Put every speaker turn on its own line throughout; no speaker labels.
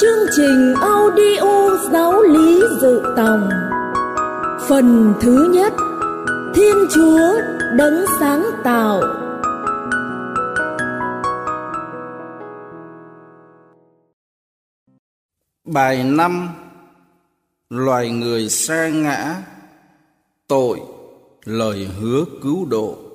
Chương trình audio giáo lý dự tòng. Phần thứ nhất, Thiên Chúa đấng sáng tạo.
Bài năm, Loài người sa ngã, Tội Lời hứa cứu độ.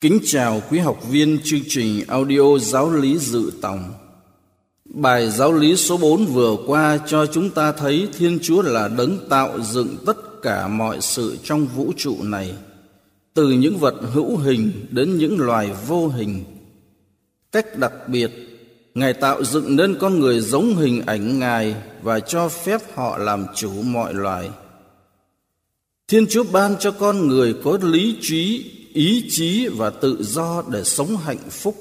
Kính chào quý học viên chương trình audio giáo lý dự tòng. Bài giáo lý số 4 vừa qua cho chúng ta thấy Thiên Chúa là đấng tạo dựng tất cả mọi sự trong vũ trụ này, từ những vật hữu hình đến những loài vô hình. Cách đặc biệt, Ngài tạo dựng nên con người giống hình ảnh Ngài và cho phép họ làm chủ mọi loài. Thiên Chúa ban cho con người có lý trí, ý chí và tự do để sống hạnh phúc.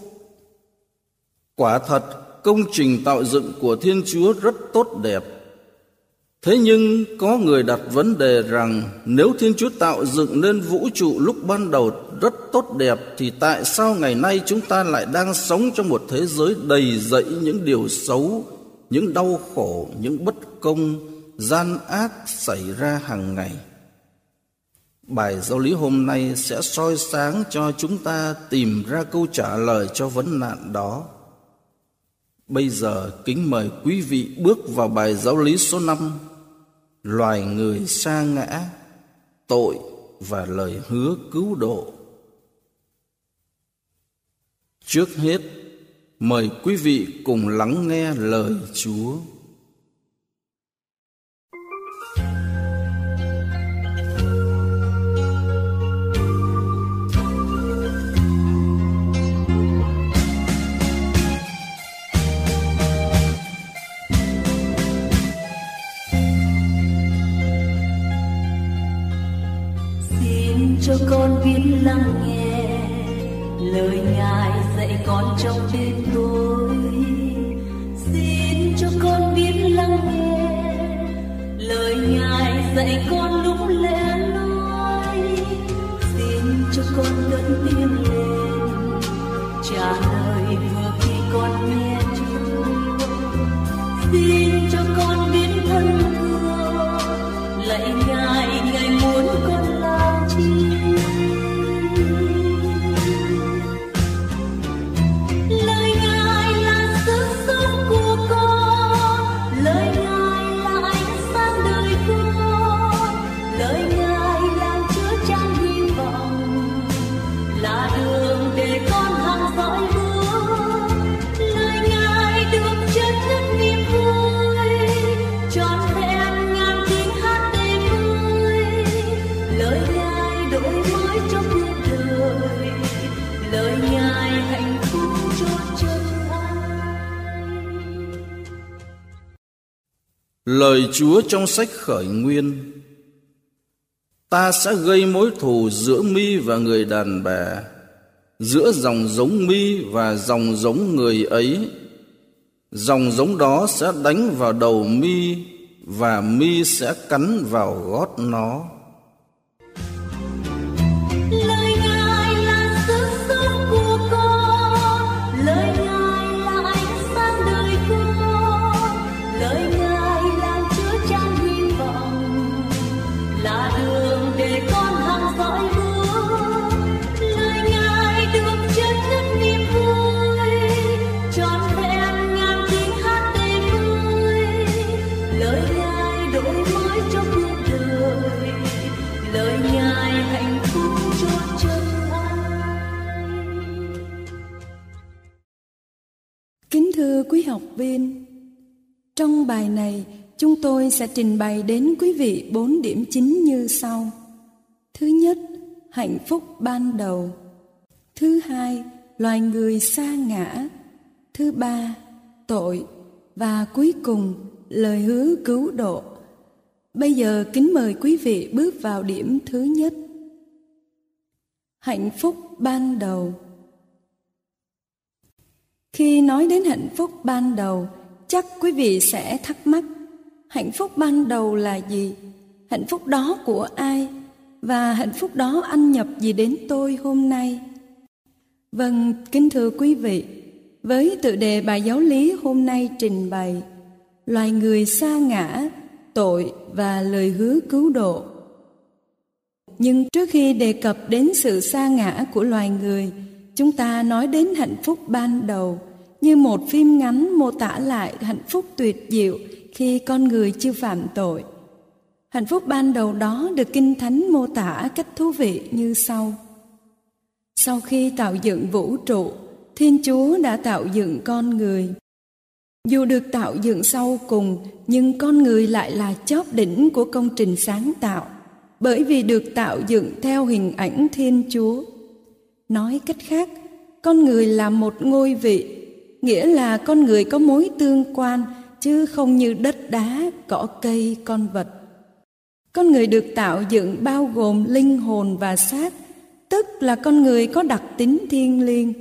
Quả thật, công trình tạo dựng của Thiên Chúa rất tốt đẹp. Thế nhưng có người đặt vấn đề rằng nếu Thiên Chúa tạo dựng nên vũ trụ lúc ban đầu rất tốt đẹp thì tại sao ngày nay chúng ta lại đang sống trong một thế giới đầy dẫy những điều xấu, những đau khổ, những bất công, gian ác xảy ra hàng ngày? Bài giáo lý hôm nay sẽ soi sáng cho chúng ta tìm ra câu trả lời cho vấn nạn đó. Bây giờ kính mời quý vị bước vào bài giáo lý số 5 Loài người sa ngã, tội và lời hứa cứu độ. Trước hết, mời quý vị cùng lắng nghe lời Chúa.
Cho con biết lắng nghe. Lời ngài dạy con trong đêm tối. Xin cho con biết lắng nghe. Lời ngài dạy con lúc lẽ nói xin cho con lớn tiếng lên. Trả lời vừa khi con nghe. Lời
Chúa trong sách khởi nguyên. Ta sẽ gây mối thù giữa mi và người đàn bà, Giữa dòng giống mi và dòng giống người ấy. Dòng giống đó sẽ đánh vào đầu mi Và mi sẽ cắn vào gót nó.
Kính thưa quý học viên, trong bài này chúng tôi sẽ trình bày đến quý vị bốn điểm chính như sau. Thứ nhất, hạnh phúc ban đầu. Thứ hai, loài người xa ngã. Thứ ba, tội. Và cuối cùng, lời hứa cứu độ. Bây giờ kính mời quý vị bước vào điểm thứ nhất. Hạnh phúc ban đầu. Khi nói đến hạnh phúc ban đầu, chắc quý vị sẽ thắc mắc, hạnh phúc ban đầu là gì? Hạnh phúc đó của ai? Và hạnh phúc đó anh nhập gì đến tôi hôm nay? Vâng, kính thưa quý vị, với tự đề bài giáo lý hôm nay trình bày, loài người xa ngã, tội và lời hứa cứu độ. Nhưng trước khi đề cập đến sự xa ngã của loài người, chúng ta nói đến hạnh phúc ban đầu như một phim ngắn mô tả lại hạnh phúc tuyệt diệu khi con người chưa phạm tội. Hạnh phúc ban đầu đó được Kinh Thánh mô tả cách thú vị như sau. Sau khi tạo dựng vũ trụ, Thiên Chúa đã tạo dựng con người. Dù được tạo dựng sau cùng, nhưng con người lại là chóp đỉnh của công trình sáng tạo, bởi vì được tạo dựng theo hình ảnh Thiên Chúa. Nói cách khác, con người là một ngôi vị nghĩa là con người có mối tương quan chứ không như đất đá, cỏ cây, con vật. Con người được tạo dựng bao gồm linh hồn và xác, tức là con người có đặc tính thiêng liêng.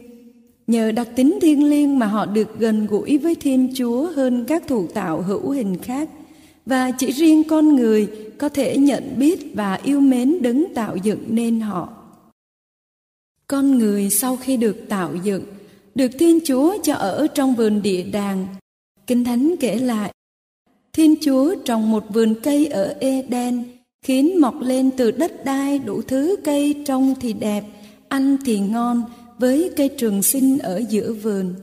Nhờ đặc tính thiêng liêng mà họ được gần gũi với Thiên Chúa hơn các thủ tạo hữu hình khác và chỉ riêng con người có thể nhận biết và yêu mến đấng tạo dựng nên họ. Con người sau khi được tạo dựng được Thiên Chúa cho ở trong vườn địa đàng. Kinh Thánh kể lại, Thiên Chúa trồng một vườn cây ở Eden, khiến mọc lên từ đất đai đủ thứ cây trông thì đẹp, ăn thì ngon, với cây trường sinh ở giữa vườn.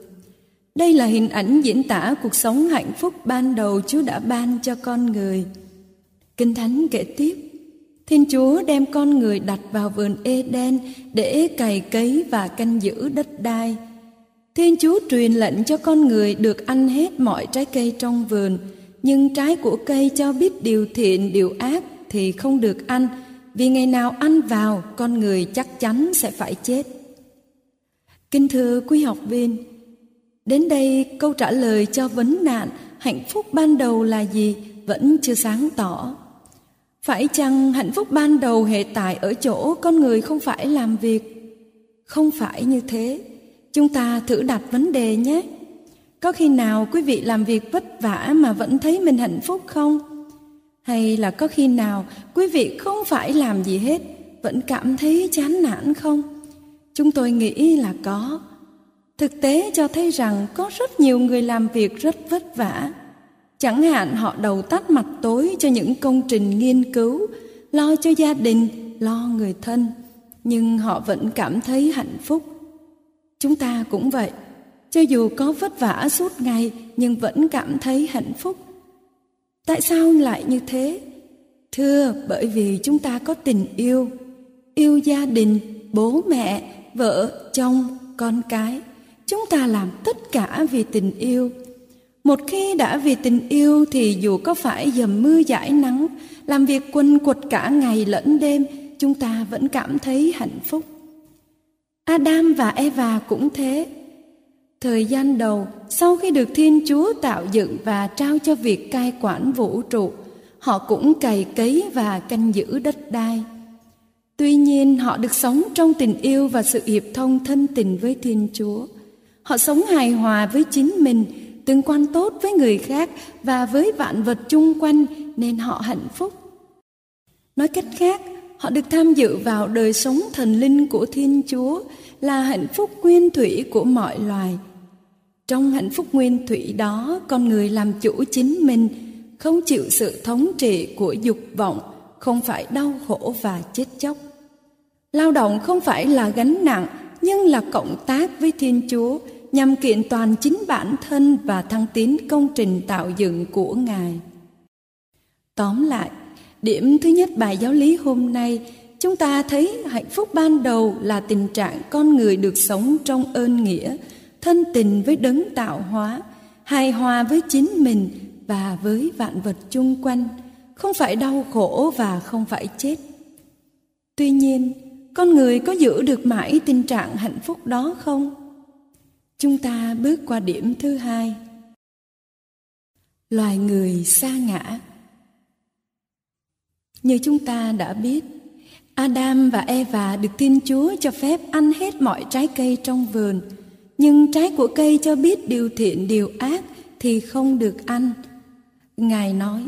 Đây là hình ảnh diễn tả cuộc sống hạnh phúc ban đầu Chúa đã ban cho con người. Kinh Thánh kể tiếp, Thiên Chúa đem con người đặt vào vườn Eden để cày cấy và canh giữ đất đai. Thiên Chúa truyền lệnh cho con người được ăn hết mọi trái cây trong vườn, nhưng trái của cây cho biết điều thiện, điều ác thì không được ăn, vì ngày nào ăn vào con người chắc chắn sẽ phải chết. Kính thưa quý học viên, đến đây câu trả lời cho vấn nạn hạnh phúc ban đầu là gì vẫn chưa sáng tỏ. Phải chăng hạnh phúc ban đầu hệ tại ở chỗ con người không phải làm việc? Không phải như thế Chúng ta thử đặt vấn đề nhé. Có khi nào quý vị làm việc vất vả mà vẫn thấy mình hạnh phúc không? Hay là có khi nào quý vị không phải làm gì hết, vẫn cảm thấy chán nản không? Chúng tôi nghĩ là có. Thực tế cho thấy rằng có rất nhiều người làm việc rất vất vả. Chẳng hạn họ đầu tắt mặt tối cho những công trình nghiên cứu, lo cho gia đình, lo người thân, nhưng họ vẫn cảm thấy hạnh phúc Chúng ta cũng vậy, cho dù có vất vả suốt ngày nhưng vẫn cảm thấy hạnh phúc. Tại sao lại như thế? Thưa, bởi vì chúng ta có tình yêu, yêu gia đình, bố mẹ, vợ, chồng, con cái. Chúng ta làm tất cả vì tình yêu. Một khi đã vì tình yêu thì dù có phải dầm mưa giải nắng, làm việc quân quật cả ngày lẫn đêm, chúng ta vẫn cảm thấy hạnh phúc. Adam và Eva cũng thế. Thời gian đầu, sau khi được Thiên Chúa tạo dựng và trao cho việc cai quản vũ trụ, họ cũng cày cấy và canh giữ đất đai. Tuy nhiên, họ được sống trong tình yêu và sự hiệp thông thân tình với Thiên Chúa. Họ sống hài hòa với chính mình, tương quan tốt với người khác và với vạn vật chung quanh nên họ hạnh phúc. Nói cách khác, họ được tham dự vào đời sống thần linh của Thiên Chúa là hạnh phúc nguyên thủy của mọi loài. Trong hạnh phúc nguyên thủy đó, con người làm chủ chính mình, không chịu sự thống trị của dục vọng, không phải đau khổ và chết chóc. Lao động không phải là gánh nặng, nhưng là cộng tác với Thiên Chúa nhằm kiện toàn chính bản thân và thăng tiến công trình tạo dựng của Ngài. Tóm lại, điểm thứ nhất bài giáo lý hôm nay, chúng ta thấy hạnh phúc ban đầu là tình trạng con người được sống trong ơn nghĩa, thân tình với đấng tạo hóa, hài hòa với chính mình và với vạn vật chung quanh, không phải đau khổ và không phải chết. Tuy nhiên, con người có giữ được mãi tình trạng hạnh phúc đó không? Chúng ta bước qua điểm thứ hai. Loài người xa ngã. Như chúng ta đã biết, Adam và Eva được Thiên Chúa cho phép ăn hết mọi trái cây trong vườn, nhưng trái của cây cho biết điều thiện điều ác thì không được ăn. Ngài nói,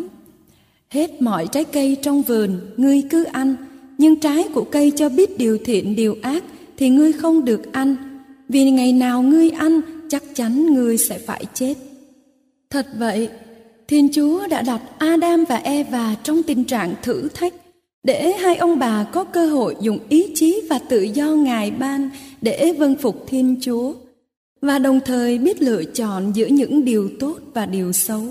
hết mọi trái cây trong vườn ngươi cứ ăn, nhưng trái của cây cho biết điều thiện điều ác thì ngươi không được ăn, vì ngày nào ngươi ăn chắc chắn ngươi sẽ phải chết. Thật vậy, Thiên Chúa đã đặt Adam và Eva trong tình trạng thử thách để hai ông bà có cơ hội dùng ý chí và tự do Ngài ban để vâng phục Thiên Chúa và đồng thời biết lựa chọn giữa những điều tốt và điều xấu.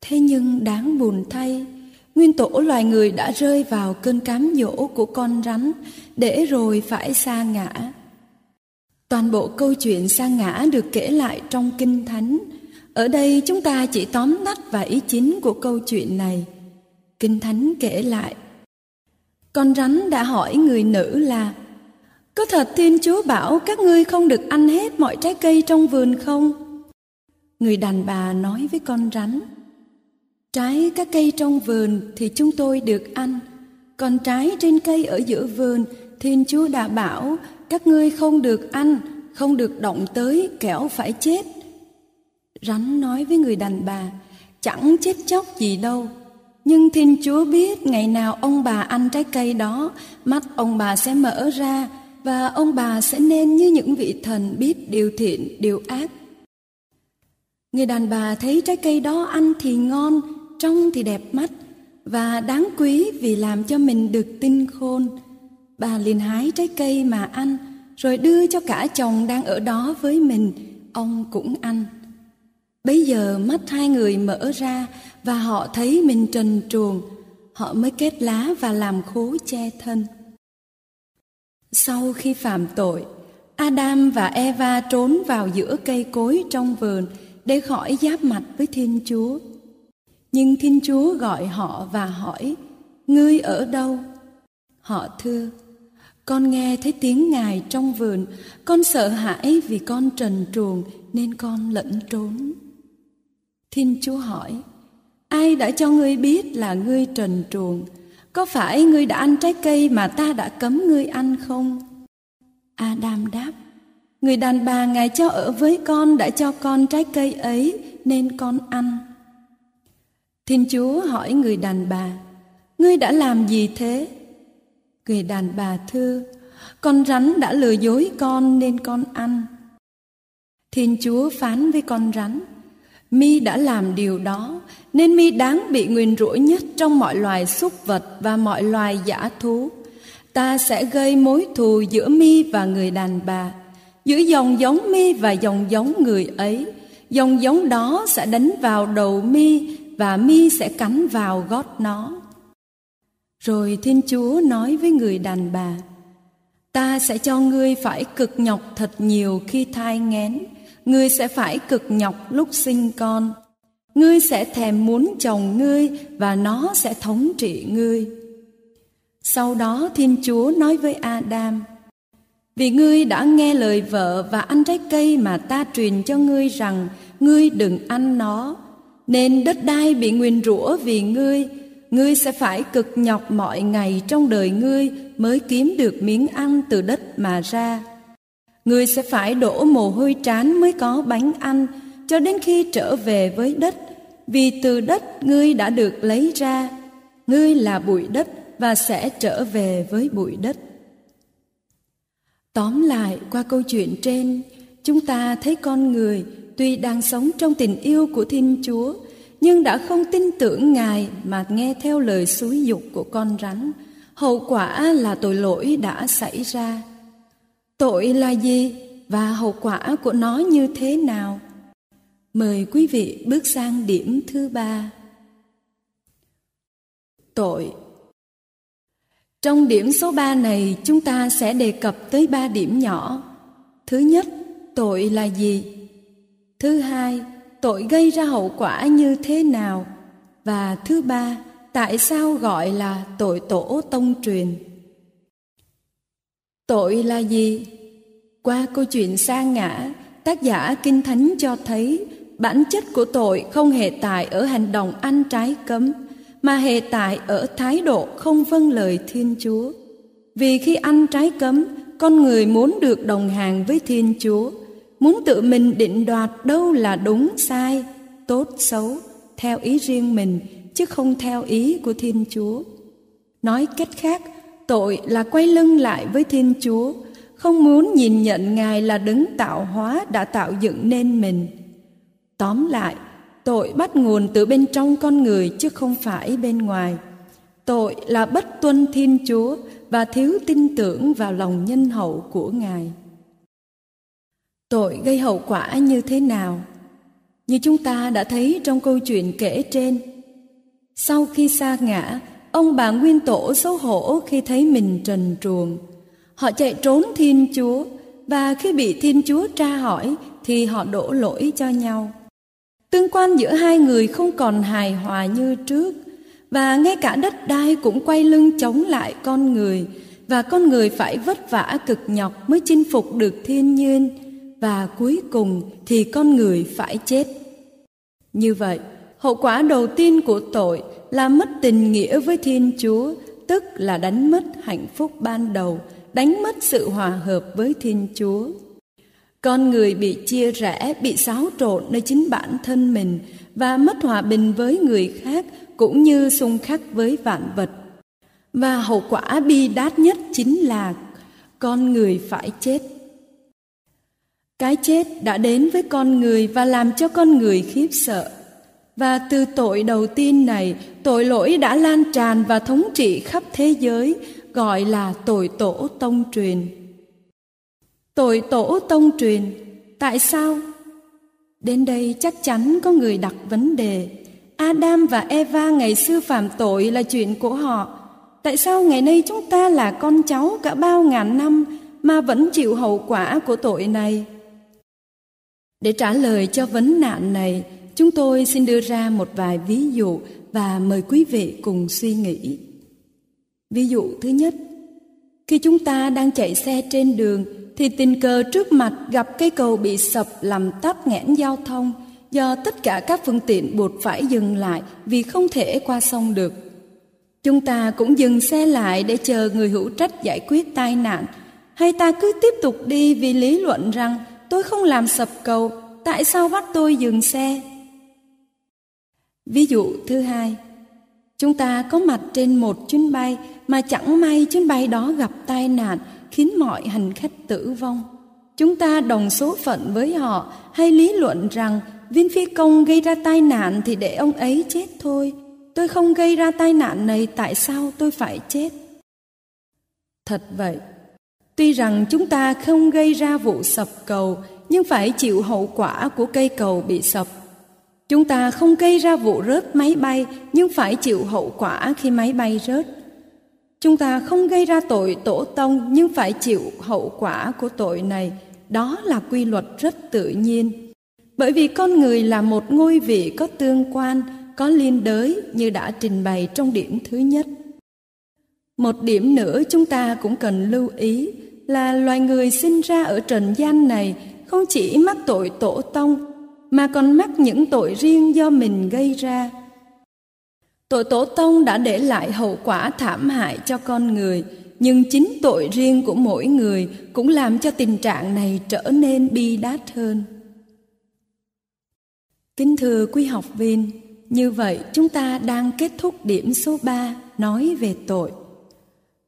Thế nhưng đáng buồn thay, nguyên tổ loài người đã rơi vào cơn cám dỗ của con rắn để rồi phải xa ngã. Toàn bộ câu chuyện sa ngã được kể lại trong Kinh Thánh. Ở đây chúng ta chỉ tóm tắt và ý chính của câu chuyện này. Kinh Thánh kể lại. Con rắn đã hỏi người nữ là Có thật Thiên Chúa bảo các ngươi không được ăn hết mọi trái cây trong vườn không? Người đàn bà nói với con rắn Trái các cây trong vườn thì chúng tôi được ăn Còn trái trên cây ở giữa vườn Thiên Chúa đã bảo các ngươi không được ăn, không được động tới kẻo phải chết. Rắn nói với người đàn bà, chẳng chết chóc gì đâu. Nhưng Thiên Chúa biết ngày nào ông bà ăn trái cây đó, mắt ông bà sẽ mở ra và ông bà sẽ nên như những vị thần biết điều thiện, điều ác. Người đàn bà thấy trái cây đó ăn thì ngon, trông thì đẹp mắt và đáng quý vì làm cho mình được tinh khôn bà liền hái trái cây mà ăn rồi đưa cho cả chồng đang ở đó với mình ông cũng ăn bấy giờ mắt hai người mở ra và họ thấy mình trần truồng. Họ mới kết lá và làm khố che thân. Sau khi phạm tội adam và eva trốn vào giữa cây cối trong vườn để khỏi giáp mặt với thiên chúa. Nhưng thiên chúa gọi họ và hỏi ngươi ở đâu? Họ thưa con nghe thấy tiếng Ngài trong vườn, con sợ hãi vì con trần truồng nên con lẫn trốn. Thiên Chúa hỏi, ai đã cho ngươi biết là ngươi trần truồng? Có phải ngươi đã ăn trái cây mà ta đã cấm ngươi ăn không? Adam đáp, người đàn bà Ngài cho ở với con đã cho con trái cây ấy nên con ăn. Thiên Chúa hỏi người đàn bà, ngươi đã làm gì thế? Người đàn bà thưa, con rắn đã lừa dối con nên con ăn. Thiên Chúa phán với con rắn, mi đã làm điều đó nên mi đáng bị nguyền rủa nhất trong mọi loài súc vật và mọi loài giả thú. Ta sẽ gây mối thù giữa mi và người đàn bà, giữa dòng giống mi và dòng giống người ấy. Dòng giống đó sẽ đánh vào đầu mi và mi sẽ cắn vào gót nó. Rồi Thiên Chúa nói với người đàn bà, Ta sẽ cho ngươi phải cực nhọc thật nhiều khi thai nghén, ngươi sẽ phải cực nhọc lúc sinh con. Ngươi sẽ thèm muốn chồng ngươi và nó sẽ thống trị ngươi. Sau đó Thiên Chúa nói với Adam, Vì ngươi đã nghe lời vợ và ăn trái cây mà ta truyền cho ngươi rằng ngươi đừng ăn nó, nên đất đai bị nguyền rủa vì ngươi, ngươi sẽ phải cực nhọc mọi ngày trong đời ngươi mới kiếm được miếng ăn từ đất mà ra người sẽ phải đổ mồ hôi trán mới có bánh ăn cho đến khi trở về với đất, vì từ đất ngươi đã được lấy ra. Ngươi là bụi đất và sẽ trở về với bụi đất. Tóm lại qua câu chuyện trên, chúng ta thấy con người tuy đang sống trong tình yêu của Thiên Chúa, nhưng đã không tin tưởng Ngài mà nghe theo lời xúi dục của con rắn. Hậu quả là tội lỗi đã xảy ra. Tội là gì và hậu quả của nó như thế nào? Mời quý vị bước sang điểm thứ ba. Tội Trong điểm số ba này chúng ta sẽ đề cập tới ba điểm nhỏ. Thứ nhất, tội là gì? Thứ hai, tội gây ra hậu quả như thế nào? Và thứ ba, tại sao gọi là tội tổ tông truyền? Tội là gì? Qua câu chuyện sa ngã, tác giả Kinh Thánh cho thấy bản chất của tội không hề tại ở hành động ăn trái cấm, mà hề tại ở thái độ không vâng lời Thiên Chúa. Vì khi ăn trái cấm, con người muốn được đồng hàng với Thiên Chúa, muốn tự mình định đoạt đâu là đúng sai, tốt xấu, theo ý riêng mình, chứ không theo ý của Thiên Chúa. Nói cách khác, tội là quay lưng lại với Thiên Chúa, không muốn nhìn nhận Ngài là Đấng tạo hóa đã tạo dựng nên mình. Tóm lại, tội bắt nguồn từ bên trong con người chứ không phải bên ngoài. Tội là bất tuân Thiên Chúa và thiếu tin tưởng vào lòng nhân hậu của Ngài. Tội gây hậu quả như thế nào? Như chúng ta đã thấy trong câu chuyện kể trên, sau khi sa ngã, ông bà nguyên tổ xấu hổ khi thấy mình trần truồng. Họ chạy trốn Thiên Chúa và khi bị Thiên Chúa tra hỏi thì họ đổ lỗi cho nhau. Tương quan giữa hai người không còn hài hòa như trước và ngay cả đất đai cũng quay lưng chống lại con người và con người phải vất vả cực nhọc mới chinh phục được thiên nhiên và cuối cùng thì con người phải chết. Như vậy, hậu quả đầu tiên của tội là mất tình nghĩa với Thiên Chúa, tức là đánh mất hạnh phúc ban đầu, đánh mất sự hòa hợp với Thiên Chúa. Con người bị chia rẽ, bị xáo trộn nơi chính bản thân mình và mất hòa bình với người khác cũng như xung khắc với vạn vật. Và hậu quả bi đát nhất chính là con người phải chết. Cái chết đã đến với con người và làm cho con người khiếp sợ. Và từ tội đầu tiên này, tội lỗi đã lan tràn và thống trị khắp thế giới, gọi là tội tổ tông truyền. Tội tổ tông truyền, tại sao? Đến đây chắc chắn có người đặt vấn đề. Adam và Eva ngày xưa phạm tội là chuyện của họ. Tại sao ngày nay chúng ta là con cháu cả bao ngàn năm mà vẫn chịu hậu quả của tội này? Để trả lời cho vấn nạn này, chúng tôi xin đưa ra một vài ví dụ và mời quý vị cùng suy nghĩ. Ví dụ thứ nhất, khi chúng ta đang chạy xe trên đường thì tình cờ trước mặt gặp cây cầu bị sập làm tắc nghẽn giao thông do tất cả các phương tiện buộc phải dừng lại vì không thể qua sông được. Chúng ta cũng dừng xe lại để chờ người hữu trách giải quyết tai nạn hay ta cứ tiếp tục đi vì lý luận rằng tôi không làm sập cầu, tại sao bắt tôi dừng xe? Ví dụ thứ hai, chúng ta có mặt trên một chuyến bay mà chẳng may chuyến bay đó gặp tai nạn khiến mọi hành khách tử vong. Chúng ta đồng số phận với họ hay lý luận rằng viên phi công gây ra tai nạn thì để ông ấy chết thôi. Tôi không gây ra tai nạn này tại sao tôi phải chết? Thật vậy, Tuy rằng chúng ta không gây ra vụ sập cầu, nhưng phải chịu hậu quả của cây cầu bị sập. Chúng ta không gây ra vụ rớt máy bay, nhưng phải chịu hậu quả khi máy bay rớt. Chúng ta không gây ra tội tổ tông, nhưng phải chịu hậu quả của tội này. Đó là quy luật rất tự nhiên. Bởi vì con người là một ngôi vị có tương quan, có liên đới như đã trình bày trong điểm thứ nhất. Một điểm nữa chúng ta cũng cần lưu ý là loài người sinh ra ở trần gian này không chỉ mắc tội tổ tông mà còn mắc những tội riêng do mình gây ra. Tội tổ tông đã để lại hậu quả thảm hại cho con người, nhưng chính tội riêng của mỗi người cũng làm cho tình trạng này trở nên bi đát hơn. Kính thưa quý học viên, như vậy chúng ta đang kết thúc điểm số 3 nói về tội.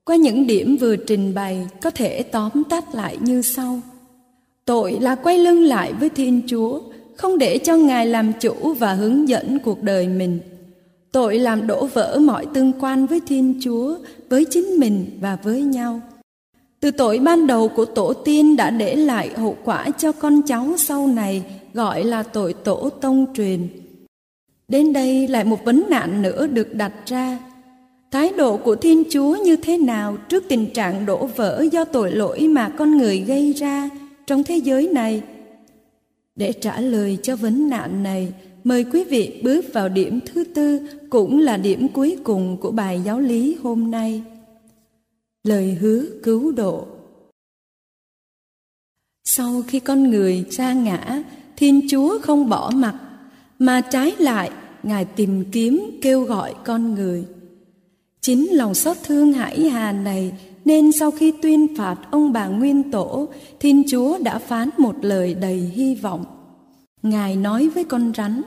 Qua những điểm vừa trình bày có thể tóm tắt lại như sau. Tội là quay lưng lại với Thiên Chúa, không để cho Ngài làm chủ và hướng dẫn cuộc đời mình. Tội làm đổ vỡ mọi tương quan với Thiên Chúa, với chính mình và với nhau. Từ tội ban đầu của tổ tiên đã để lại hậu quả cho con cháu sau này gọi là tội tổ tông truyền. Đến đây lại một vấn nạn nữa được đặt ra. Thái độ của Thiên Chúa như thế nào trước tình trạng đổ vỡ do tội lỗi mà con người gây ra trong thế giới này? Để trả lời cho vấn nạn này, mời quý vị bước vào điểm thứ tư cũng là điểm cuối cùng của bài giáo lý hôm nay. Lời hứa cứu độ Sau khi con người sa ngã, Thiên Chúa không bỏ mặt mà trái lại Ngài tìm kiếm kêu gọi con người. Chính lòng xót thương hải hà này nên sau khi tuyên phạt ông bà Nguyên Tổ, Thiên Chúa đã phán một lời đầy hy vọng. Ngài nói với con rắn,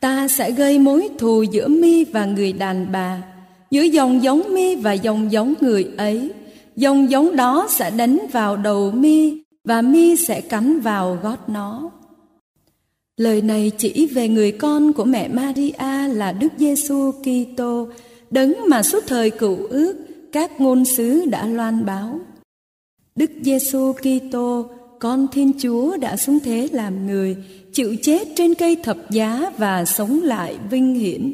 Ta sẽ gây mối thù giữa mi và người đàn bà, giữa dòng giống mi và dòng giống người ấy. Dòng giống đó sẽ đánh vào đầu mi và mi sẽ cắn vào gót nó. Lời này chỉ về người con của mẹ Maria là Đức Giêsu Kitô, đấng mà suốt thời cựu ước các ngôn sứ đã loan báo. Đức Giêsu Kitô, con Thiên Chúa đã xuống thế làm người, chịu chết trên cây thập giá và sống lại vinh hiển.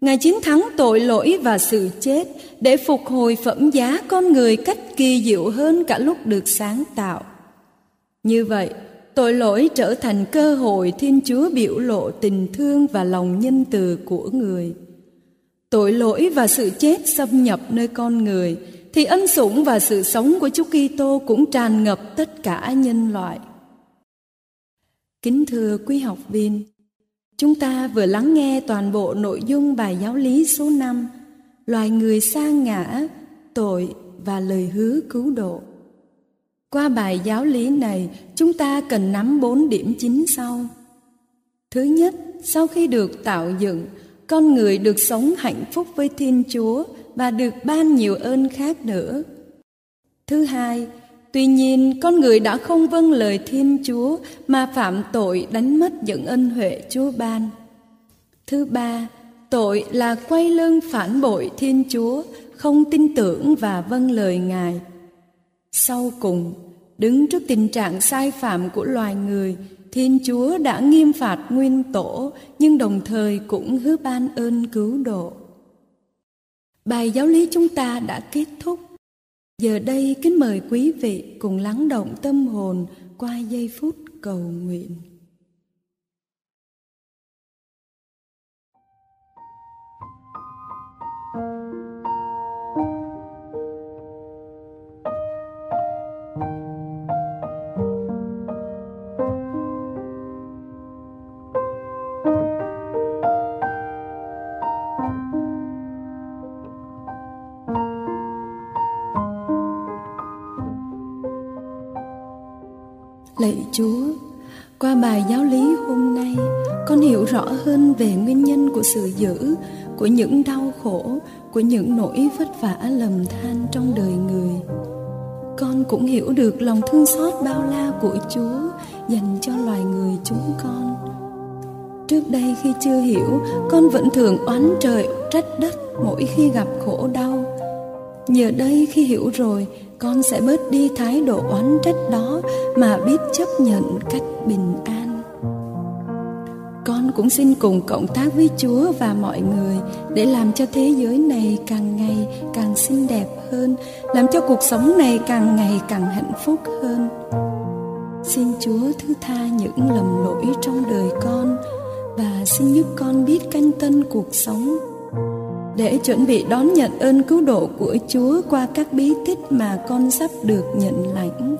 Ngài chiến thắng tội lỗi và sự chết để phục hồi phẩm giá con người cách kỳ diệu hơn cả lúc được sáng tạo. Như vậy, tội lỗi trở thành cơ hội Thiên Chúa biểu lộ tình thương và lòng nhân từ của người. Tội lỗi và sự chết xâm nhập nơi con người thì ân sủng và sự sống của Chúa Kitô cũng tràn ngập tất cả nhân loại. Kính thưa quý học viên, chúng ta vừa lắng nghe toàn bộ nội dung bài giáo lý số 5, loài người sa ngã, tội và lời hứa cứu độ. Qua bài giáo lý này, chúng ta cần nắm bốn điểm chính sau. Thứ nhất, sau khi được tạo dựng, con người được sống hạnh phúc với Thiên Chúa và được ban nhiều ơn khác nữa. Thứ hai, tuy nhiên con người đã không vâng lời Thiên Chúa mà phạm tội đánh mất những ân huệ Chúa ban. Thứ ba, tội là quay lưng phản bội Thiên Chúa, không tin tưởng và vâng lời Ngài. Sau cùng, đứng trước tình trạng sai phạm của loài người, Thiên Chúa đã nghiêm phạt nguyên tổ, nhưng đồng thời cũng hứa ban ơn cứu độ. Bài giáo lý chúng ta đã kết thúc. Giờ đây kính mời quý vị cùng lắng động tâm hồn qua giây phút cầu nguyện. Lạy Chúa, qua bài giáo lý hôm nay, con hiểu rõ hơn về nguyên nhân của sự dữ, của những đau khổ, của những nỗi vất vả lầm than trong đời người. Con cũng hiểu được lòng thương xót bao la của Chúa dành cho loài người chúng con. Trước đây khi chưa hiểu, con vẫn thường oán trời trách đất mỗi khi gặp khổ đau. Nhờ đây khi hiểu rồi, con sẽ bớt đi thái độ oán trách đó mà biết chấp nhận cách bình an. Con cũng xin cùng cộng tác với chúa và mọi người để làm cho thế giới này càng ngày càng xinh đẹp hơn làm cho cuộc sống này càng ngày càng hạnh phúc hơn. Xin chúa thứ tha những lầm lỗi trong đời con và xin giúp con biết canh tân cuộc sống
để chuẩn bị đón nhận ơn cứu độ của Chúa qua các bí tích mà con sắp được nhận lãnh.